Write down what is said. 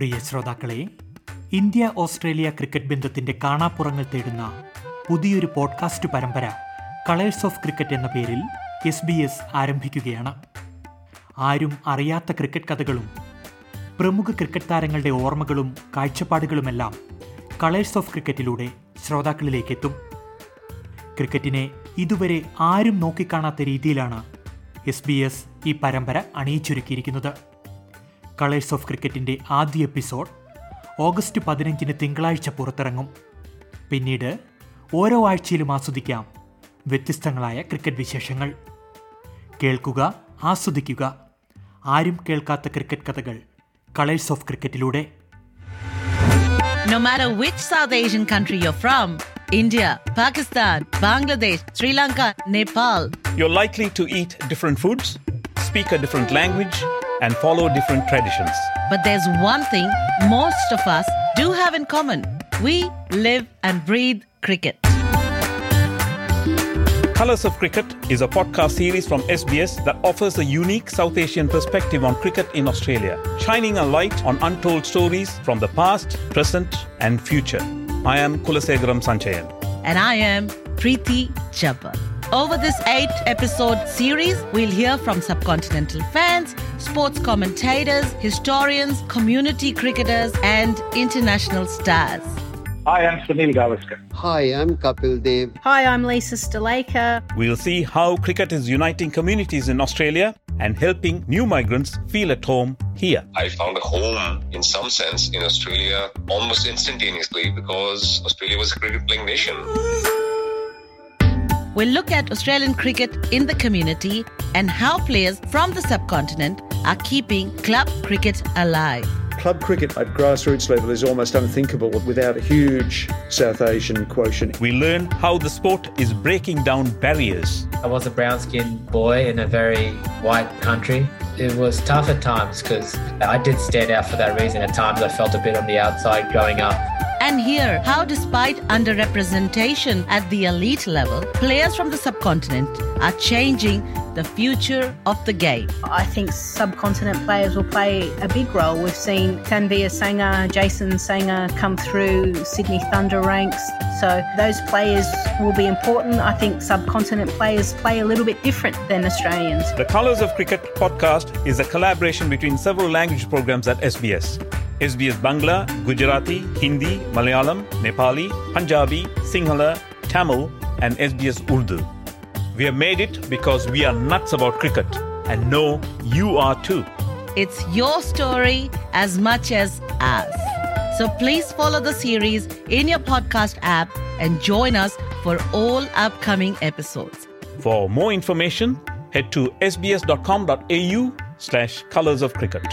പ്രിയ ശ്രോതാക്കളെ India Australia cricket ബന്ധത്തിന്റെ കാണാപ്പുറങ്ങൾ തേടുന്ന പുതിയൊരു പോഡ്കാസ്റ്റ് പരമ്പര കളേഴ്സ് ഓഫ് ക്രിക്കറ്റ് എന്ന പേരിൽ എസ് ബി എസ് ആരംഭിക്കുകയാണ്. ആരും അറിയാത്ത ക്രിക്കറ്റ് കഥകളും പ്രമുഖ ക്രിക്കറ്റ് താരങ്ങളുടെ ഓർമ്മകളും കാഴ്ചപ്പാടുകളുമെല്ലാം കളേഴ്സ് ഓഫ് ക്രിക്കറ്റിലൂടെ ശ്രോതാക്കളിലേക്ക് എത്തും ക്രിക്കറ്റിനെ ഇതുവരെ ആരും നോക്കിക്കാണാത്ത രീതിയിലാണ് എസ് ബി എസ് ഈ പരമ്പര അണിയിച്ചൊരുക്കിയിരിക്കുന്നത്. കളേഴ്സ് ഓഫ് ക്രിക്കറ്റിന്റെ ആദ്യ എപ്പിസോഡ് ഓഗസ്റ്റ് പതിനഞ്ചിന് തിങ്കളാഴ്ച പുറത്തിറങ്ങും. പിന്നീട് ഓരോ ആഴ്ചയിലും ആസ്വദിക്കാം വ്യത്യസ്തങ്ങളായ ക്രിക്കറ്റ് വിശേഷങ്ങൾ. കേൾക്കുക ആസ്വദിക്കുക. ആരും കേൾക്കാത്ത ക്രിക്കറ്റ് കഥകൾ കളേഴ്സ് ഓഫ് ക്രിക്കറ്റിലൂടെ. No matter which South Asian country you're from India, Pakistan, Bangladesh, Sri Lanka, Nepal. You're likely to eat different foods, speak a different language, and follow different traditions. but there's one thing most of us do have in common we live and breathe cricket. Colors of Cricket is a podcast series from SBS that offers a unique South Asian perspective on cricket in Australia, shining a light on untold stories from the past, present, and future. I am Kulasegaram Sanchayan. And I am Preeti Jabbar. Over this eight episode series, we'll hear from subcontinental fans, sports commentators, historians, community cricketers, and international stars. Hi, I'm Sunil Gavaskar. Hi, I'm Kapil Dev. Hi, I'm Lisa Sthalekar. We'll see how cricket is uniting communities in Australia and helping new migrants feel at home here. I found a home in some sense in Australia almost instantaneously because Australia was a cricket playing nation. We'll look at Australian cricket in the community and how players from the subcontinent are keeping club cricket alive. Club cricket at grassroots level is almost unthinkable without a huge South Asian quotient. We learn how the sport is breaking down barriers. I was a brown skinned boy in a very white country. It was tough at times because I did stand out for that reason. At times I felt a bit on the outside growing up. And hear how, despite underrepresentation at the elite level, players from the subcontinent are changing the future of the game. I think subcontinent players will play a big role. We've seen Tanveer Sangha, Jason Sangha come through Sydney Thunder ranks. So those players will be important. I think subcontinent players play a little bit different than Australians. The Colors of Cricket podcast is a collaboration between several language programs at SBS. SBS Bangla, Gujarati, Hindi, Malayalam, Nepali, Punjabi, Sinhala, Tamil, and SBS Urdu. We have made it because we are nuts about cricket and know you are too. It's your story as much as ours. So please follow the series in your podcast app and join us for all upcoming episodes. For more information, head to sbs.com.au slash colors of cricket.